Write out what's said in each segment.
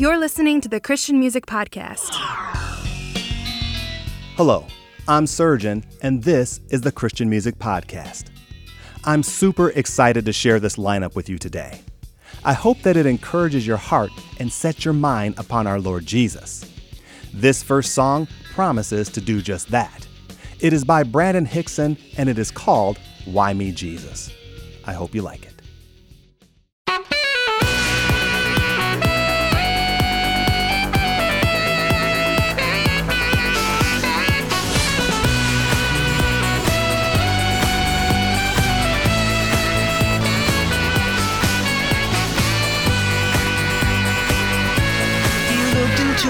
You're listening to the Christian Music Podcast. Hello, I'm Surgeon, and this is the Christian Music Podcast. I'm super excited to share this lineup with you today. I hope that it encourages your heart and sets your mind upon our Lord Jesus. This first song promises to do just that. It is by Brandon Hickson and it is called Why Me Jesus. I hope you like it.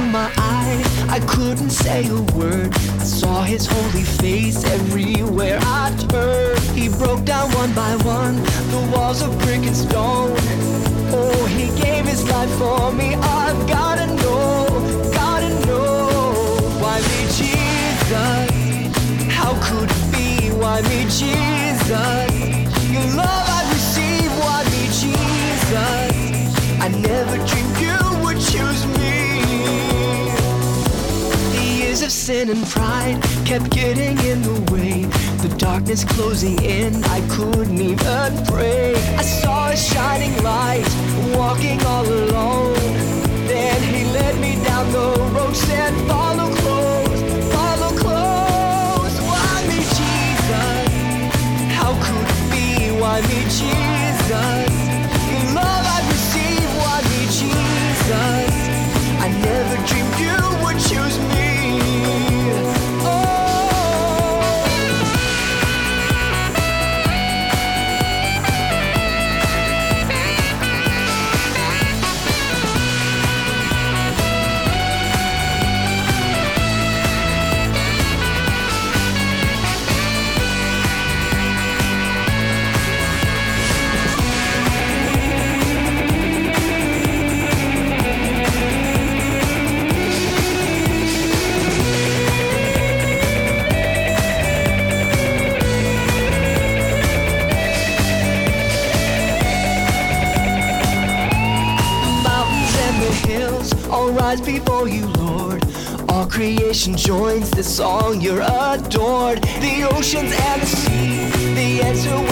Into my eye. I couldn't say a word. I saw his holy face everywhere I turned. He broke down one by one the walls of brick and stone. Oh, he gave his life for me. I've gotta know, gotta know. Why me, Jesus? How could it be? Why me, Jesus? Of sin and pride kept getting in the way. The darkness closing in, I couldn't even pray. I saw a shining light, walking all alone. Then he led me down the road, said, Follow close, follow close. Why me, Jesus? How could it be? Why me, Jesus? Joins the song, you're adored. The oceans and the sea, the answer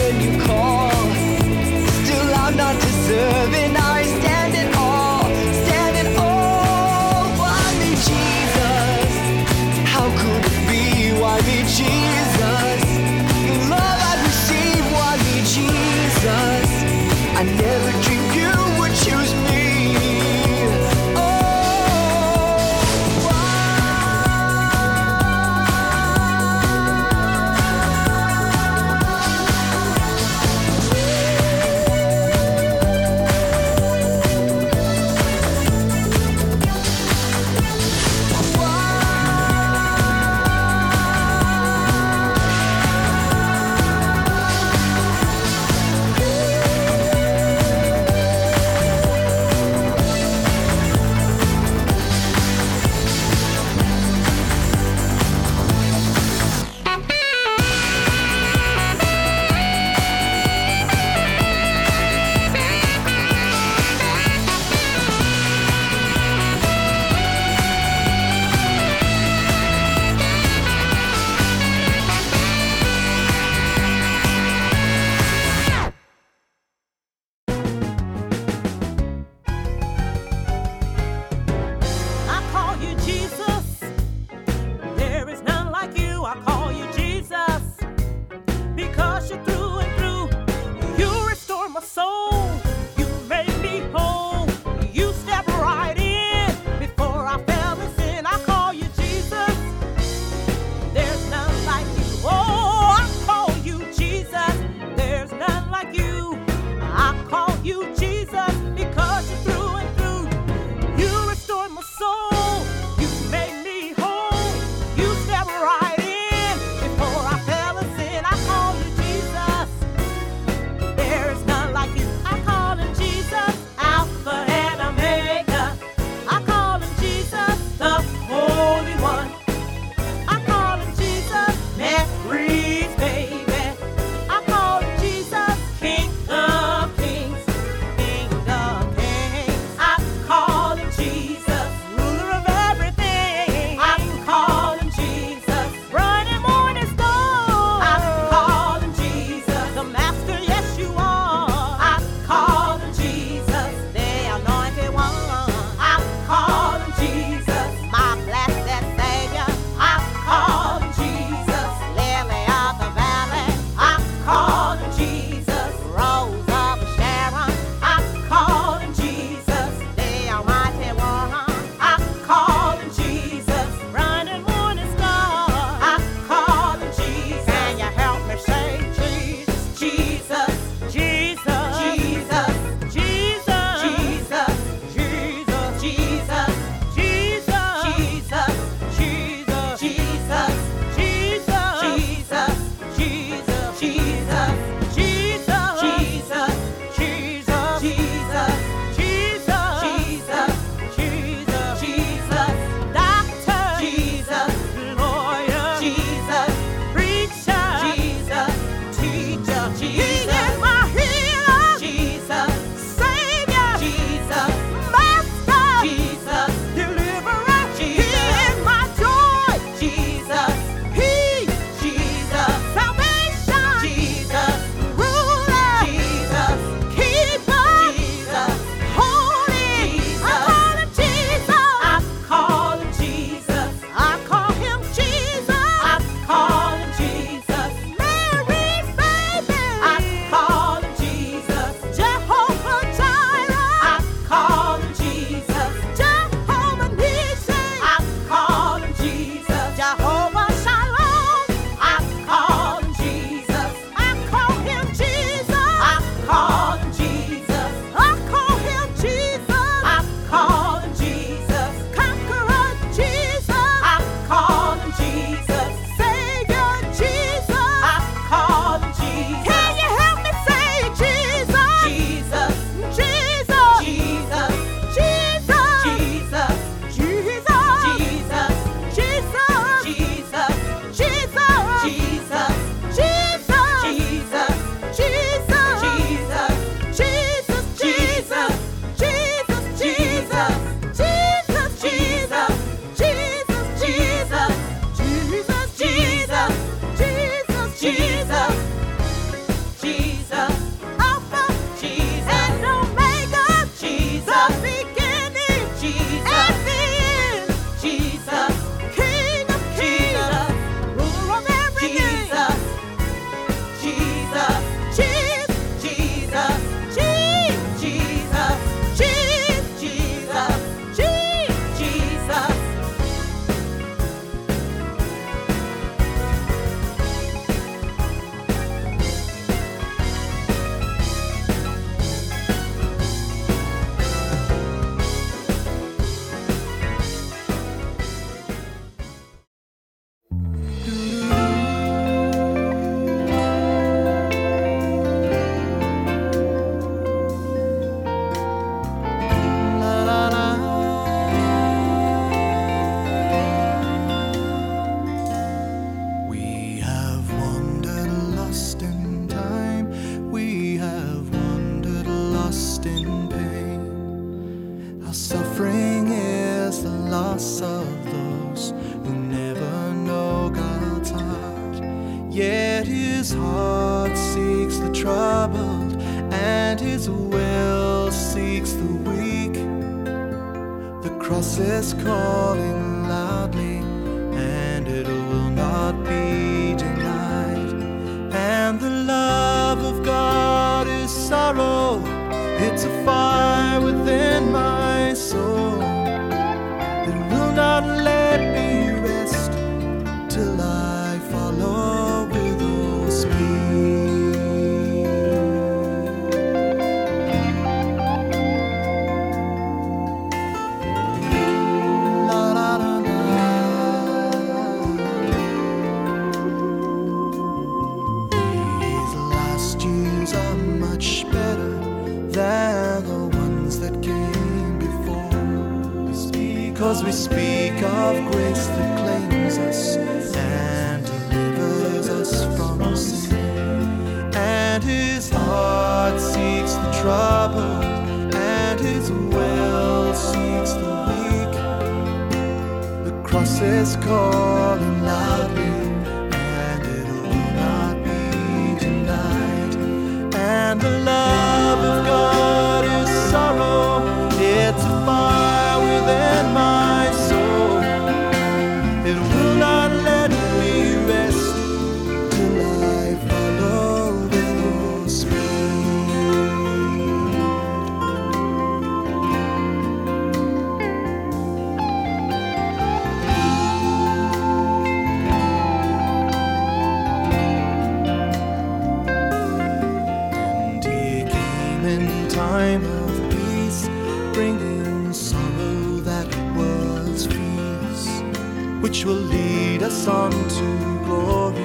which will lead us on to glory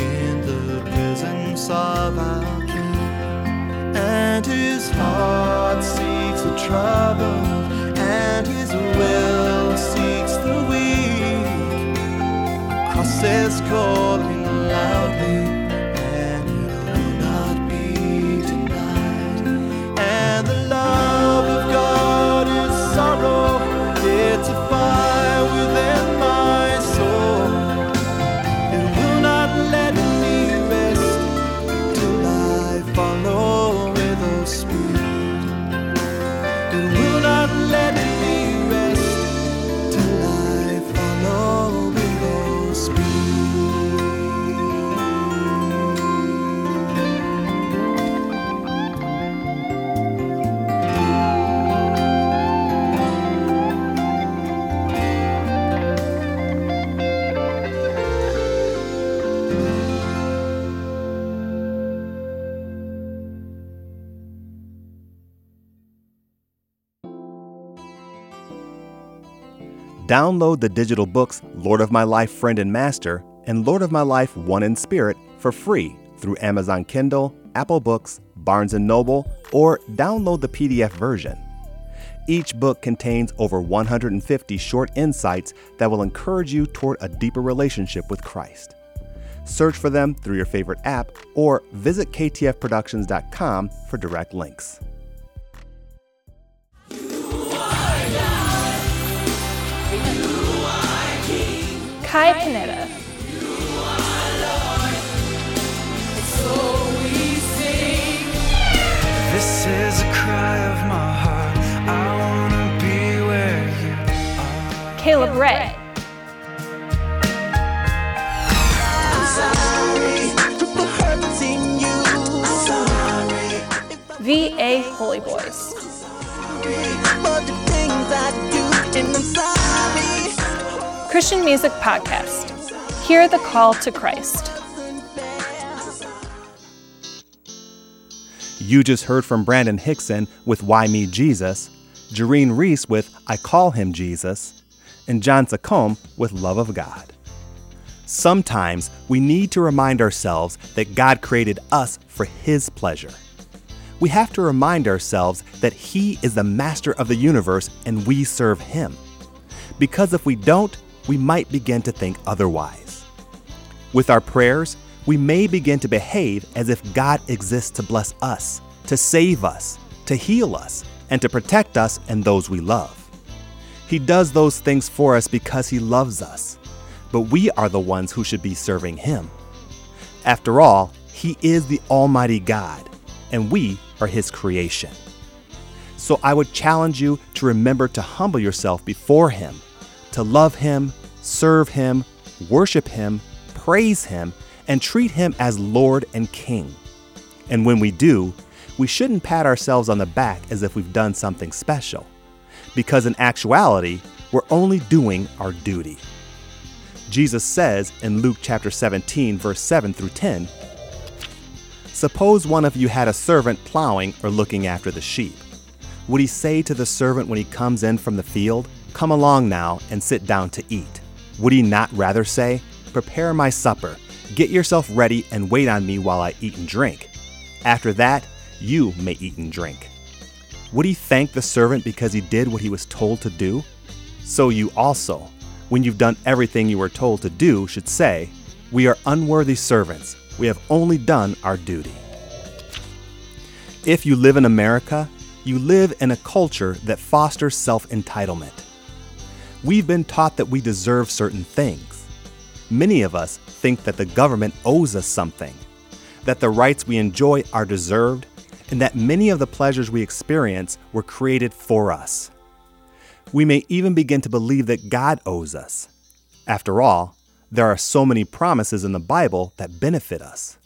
in the presence of our Download the digital books Lord of My Life, Friend and Master and Lord of My Life, One in Spirit for free through Amazon Kindle, Apple Books, Barnes & Noble, or download the PDF version. Each book contains over 150 short insights that will encourage you toward a deeper relationship with Christ. Search for them through your favorite app or visit ktfproductions.com for direct links. Kai Panetta. This is a cry of my heart. I wanna be where you are. Caleb Ray. V.A. Holy Boys. Christian Music Podcast. Hear the call to Christ. You just heard from Brandon Hickson with Why Me Jesus, Jareen Reese with I Call Him Jesus, and John Sacombe with Love of God. Sometimes we need to remind ourselves that God created us for His pleasure. We have to remind ourselves that He is the master of the universe and we serve Him. Because if we don't, we might begin to think otherwise. With our prayers, we may begin to behave as if God exists to bless us, to save us, to heal us, and to protect us and those we love. He does those things for us because He loves us, but we are the ones who should be serving Him. After all, He is the Almighty God, and we are His creation. So I would challenge you to remember to humble yourself before Him, to love Him, serve Him, worship Him, praise Him, and treat Him as Lord and King. And when we do, we shouldn't pat ourselves on the back as if we've done something special, because in actuality, we're only doing our duty. Jesus says in Luke chapter 17, verse 7 through 10 Suppose one of you had a servant plowing or looking after the sheep. Would he say to the servant when he comes in from the field, Come along now and sit down to eat? Would he not rather say, Prepare my supper, get yourself ready, and wait on me while I eat and drink? After that, you may eat and drink. Would he thank the servant because he did what he was told to do? So you also, when you've done everything you were told to do, should say, We are unworthy servants. We have only done our duty. If you live in America, you live in a culture that fosters self entitlement. We've been taught that we deserve certain things. Many of us think that the government owes us something, that the rights we enjoy are deserved, and that many of the pleasures we experience were created for us. We may even begin to believe that God owes us. After all, there are so many promises in the Bible that benefit us.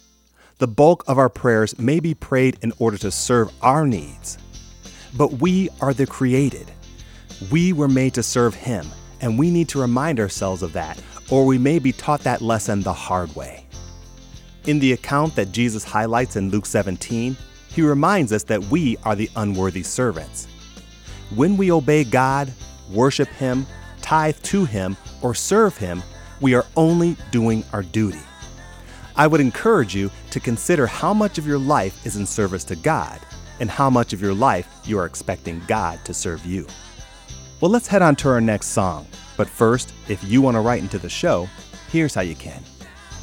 The bulk of our prayers may be prayed in order to serve our needs. But we are the created. We were made to serve Him, and we need to remind ourselves of that, or we may be taught that lesson the hard way. In the account that Jesus highlights in Luke 17, he reminds us that we are the unworthy servants. When we obey God, worship Him, tithe to Him, or serve Him, we are only doing our duty. I would encourage you to consider how much of your life is in service to God and how much of your life you are expecting God to serve you. Well, let's head on to our next song. But first, if you want to write into the show, here's how you can.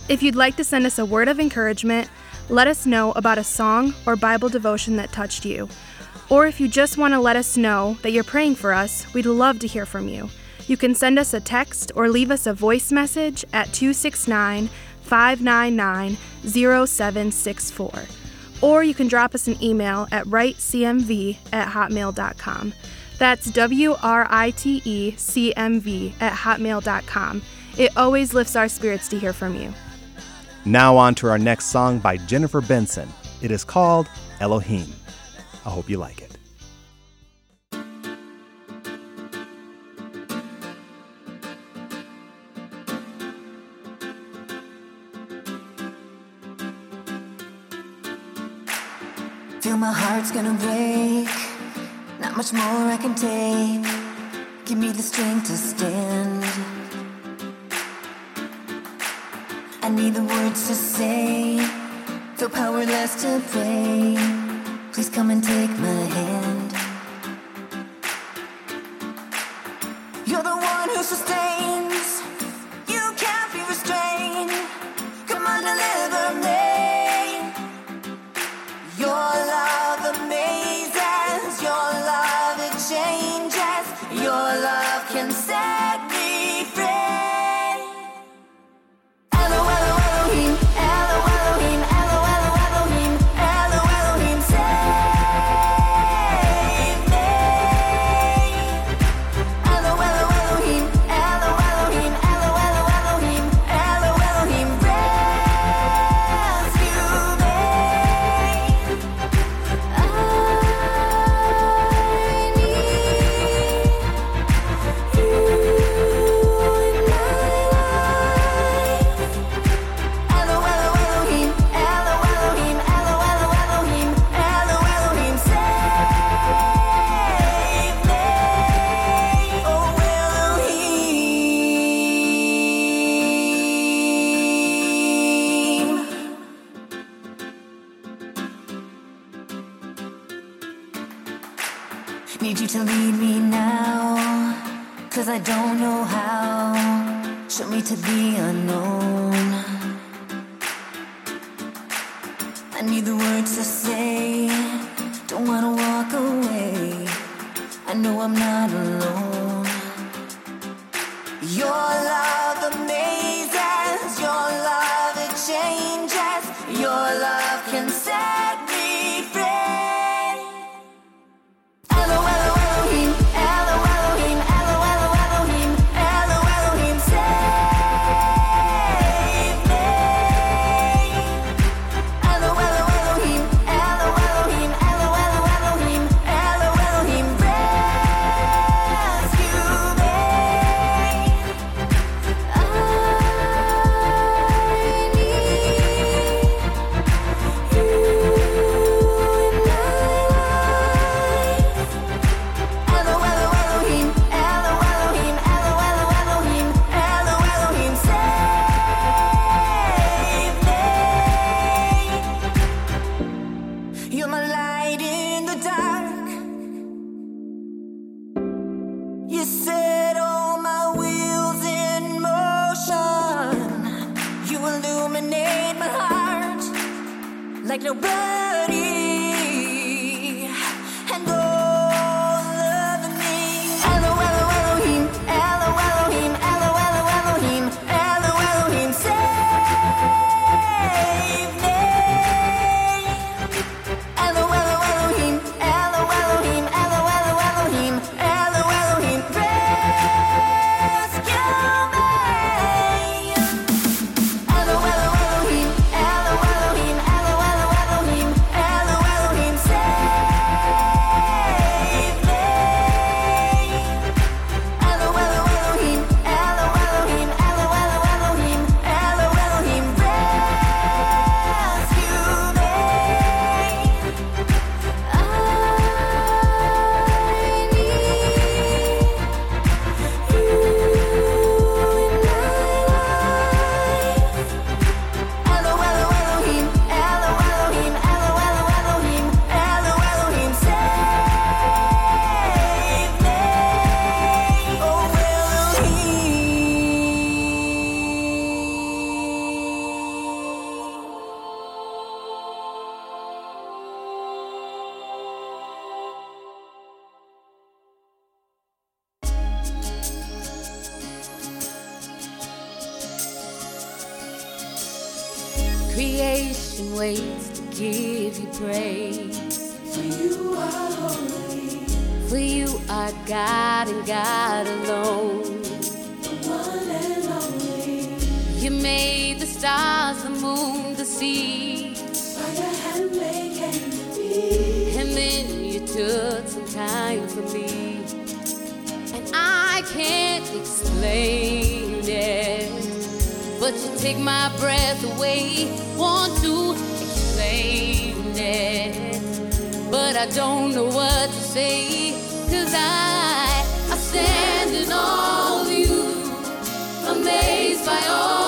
If you'd like to send us a word of encouragement, let us know about a song or Bible devotion that touched you. Or if you just want to let us know that you're praying for us, we'd love to hear from you. You can send us a text or leave us a voice message at 269 599 0764. Or you can drop us an email at writecmv at hotmail.com. That's W R I T E C M V at hotmail.com. It always lifts our spirits to hear from you. Now, on to our next song by Jennifer Benson. It is called Elohim. I hope you like it. Feel my heart's gonna break. Not much more I can take. Give me the strength to stand. I need the words to say. Feel powerless to pray. Please come and take my hand. You're the one who sustains. Creation waits to give you praise. For you are holy. For you are God and God alone. The one and only. You made the stars, the moon, the sea. By your hand make and be. And then you took some time for me. And I can't explain it but you take my breath away. Want to explain it, but I don't know what to say. Cause I, I stand in awe of you, amazed by all.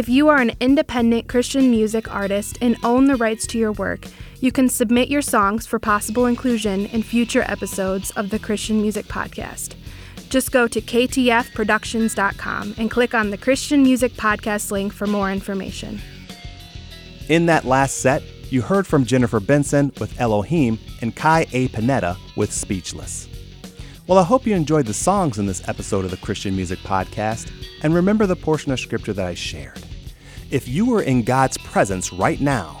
If you are an independent Christian music artist and own the rights to your work, you can submit your songs for possible inclusion in future episodes of the Christian Music Podcast. Just go to ktfproductions.com and click on the Christian Music Podcast link for more information. In that last set, you heard from Jennifer Benson with Elohim and Kai A. Panetta with Speechless. Well, I hope you enjoyed the songs in this episode of the Christian Music Podcast, and remember the portion of scripture that I shared. If you were in God's presence right now,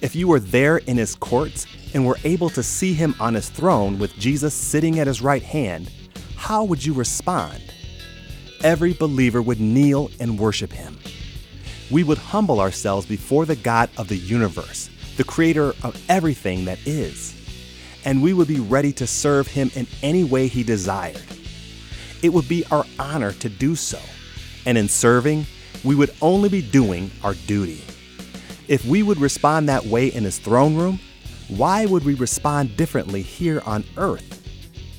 if you were there in His courts and were able to see Him on His throne with Jesus sitting at His right hand, how would you respond? Every believer would kneel and worship Him we would humble ourselves before the God of the universe, the creator of everything that is, and we would be ready to serve him in any way he desired. It would be our honor to do so, and in serving, we would only be doing our duty. If we would respond that way in his throne room, why would we respond differently here on earth?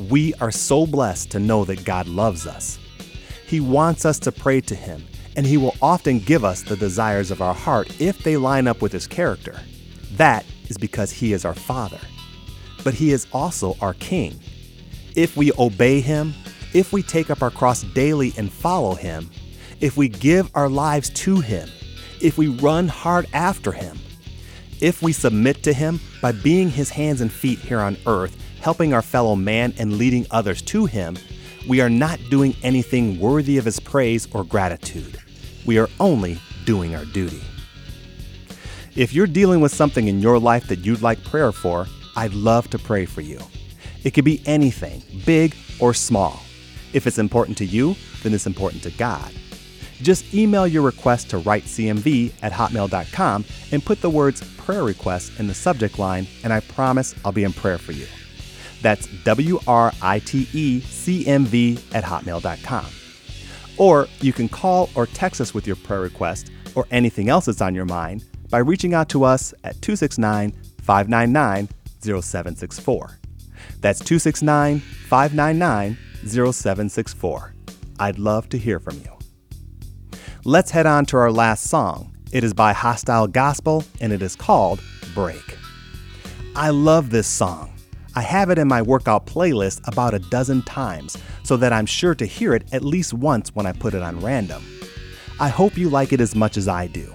We are so blessed to know that God loves us. He wants us to pray to Him, and He will often give us the desires of our heart if they line up with His character. That is because He is our Father. But He is also our King. If we obey Him, if we take up our cross daily and follow Him, if we give our lives to Him, if we run hard after Him, if we submit to Him by being His hands and feet here on earth, helping our fellow man and leading others to Him, we are not doing anything worthy of His praise or gratitude. We are only doing our duty. If you're dealing with something in your life that you'd like prayer for, I'd love to pray for you. It could be anything, big or small. If it's important to you, then it's important to God. Just email your request to writecmv at hotmail.com and put the words prayer request in the subject line, and I promise I'll be in prayer for you. That's W R I T E C M V at hotmail.com. Or you can call or text us with your prayer request or anything else that's on your mind by reaching out to us at 269 599 0764. That's 269 599 0764. I'd love to hear from you. Let's head on to our last song. It is by Hostile Gospel and it is called Break. I love this song. I have it in my workout playlist about a dozen times so that I'm sure to hear it at least once when I put it on random. I hope you like it as much as I do.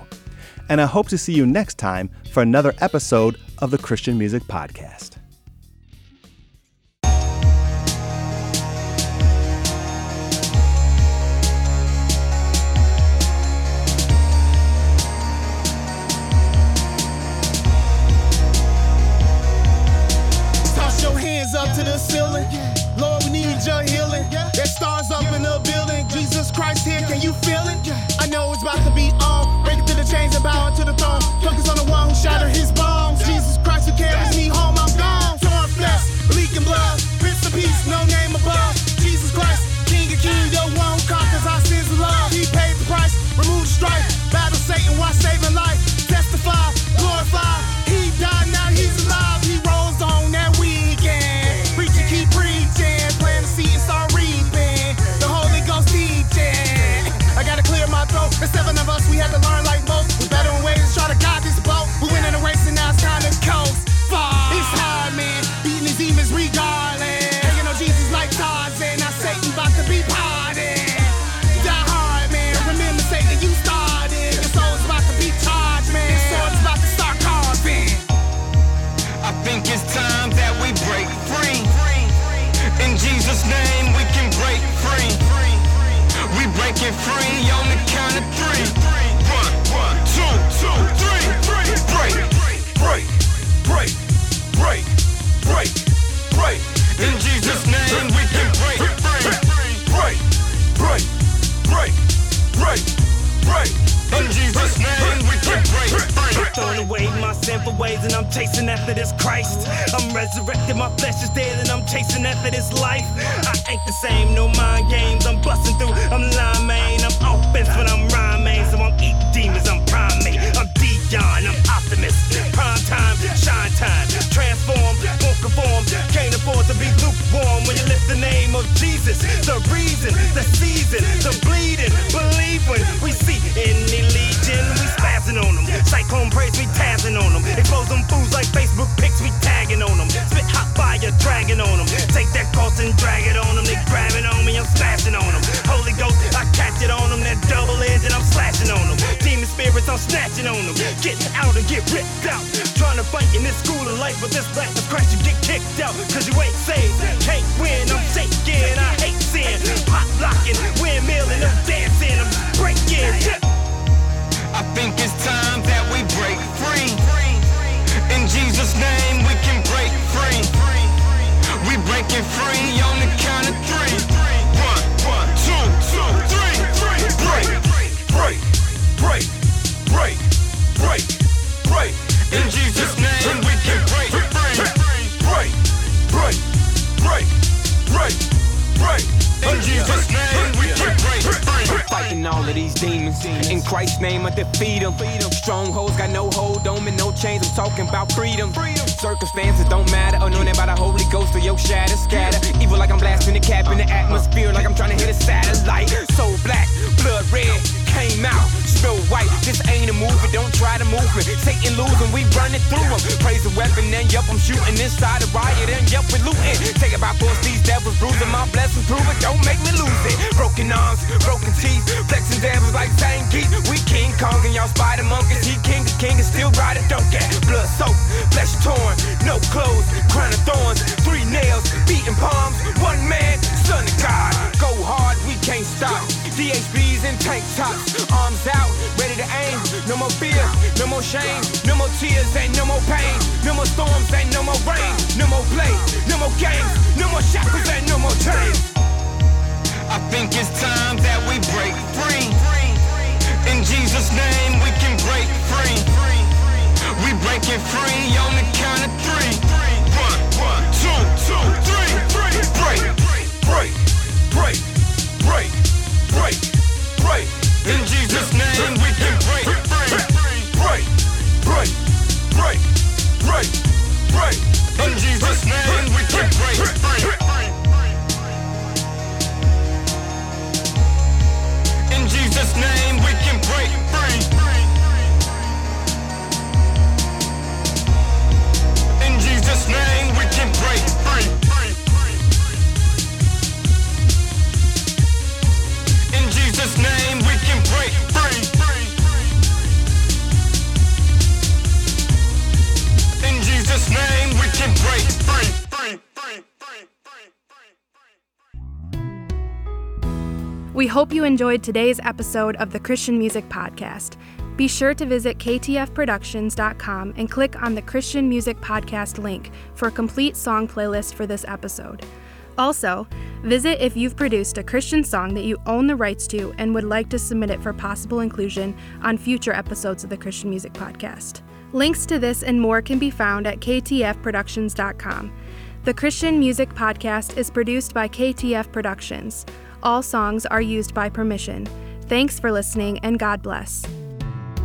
And I hope to see you next time for another episode of the Christian Music Podcast. Ways and I'm chasing after this Christ. I'm resurrected, my flesh is dead and I'm chasing after this life. I ain't the same, no mind games. I'm busting through, I'm limeade. I'm offense when I'm rhyming. So I'm eating demons, I'm primate. I'm Dion, I'm optimist. Prime time, shine time. Transform, won't conform. Can't afford to be lukewarm when you lift the name of Jesus. The reason, the season, the bleeding. Believe when we see any legion, we spazzing on them. Cyclone praise, we tazzing on them. Expose them fools like Facebook pics, we tagging on them. Spit hot fire, dragging on them. Take that cross and drag it on them. They grabbing on me, I'm smashing on them. Holy Ghost, I catch it on them. That double edge and I'm slashing on them. Demon spirits, I'm snatching on them. Get out and get ripped out. Trying to fight in this school of life, but this life of Christ, you get kicked out. Cause you ain't saved. Can't win, I'm shaking. I hate sin. Pop locking, windmilling, I'm dancing, I'm breaking. I think it's time that we break free. In Jesus' name, we can break free. We breaking free chains. I'm talking about freedom. freedom. Circumstances don't matter. Anointed by the Holy Ghost, or your shadow scatter. Evil like I'm blasting the cap in the atmosphere, like I'm trying to hit a satellite. So black, try to move me. Satan losing, we running through them. Praise the weapon, then yup, I'm shooting inside a riot, and yup, we looting. Take it by force, these devils bruising my blessings, prove it, don't make me lose it. Broken arms, broken teeth, flexing devils like Zangief. We King Kong and y'all spider monkeys. He king, the king is still riding, don't get blood soaked, flesh torn, no clothes, crown of thorns, three nails, beating palms, one man, son of God. Go hard, we can't stop. DHBs and tank tops, arms out, ready to aim. No more fear, no more shame, no more tears, ain't no more pain, no more storms, ain't no more rain, no more play, no more games, no more shackles, ain't no more chains. I think it's time that we break free. In Jesus' name, we can break free. We breaking free on the count of three. One, one, two, two, three, three. Break, break, break, break, break, break. In Jesus' name, we can break free. Break, break, break, break, break. In Jesus' name, we can break. In Jesus' name, we can break free. In Jesus' name, we can break free. We. We hope you enjoyed today's episode of the Christian Music Podcast. Be sure to visit ktfproductions.com and click on the Christian Music Podcast link for a complete song playlist for this episode. Also, visit if you've produced a Christian song that you own the rights to and would like to submit it for possible inclusion on future episodes of the Christian Music Podcast. Links to this and more can be found at ktfproductions.com. The Christian Music Podcast is produced by KTF Productions. All songs are used by permission. Thanks for listening and God bless.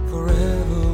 Forever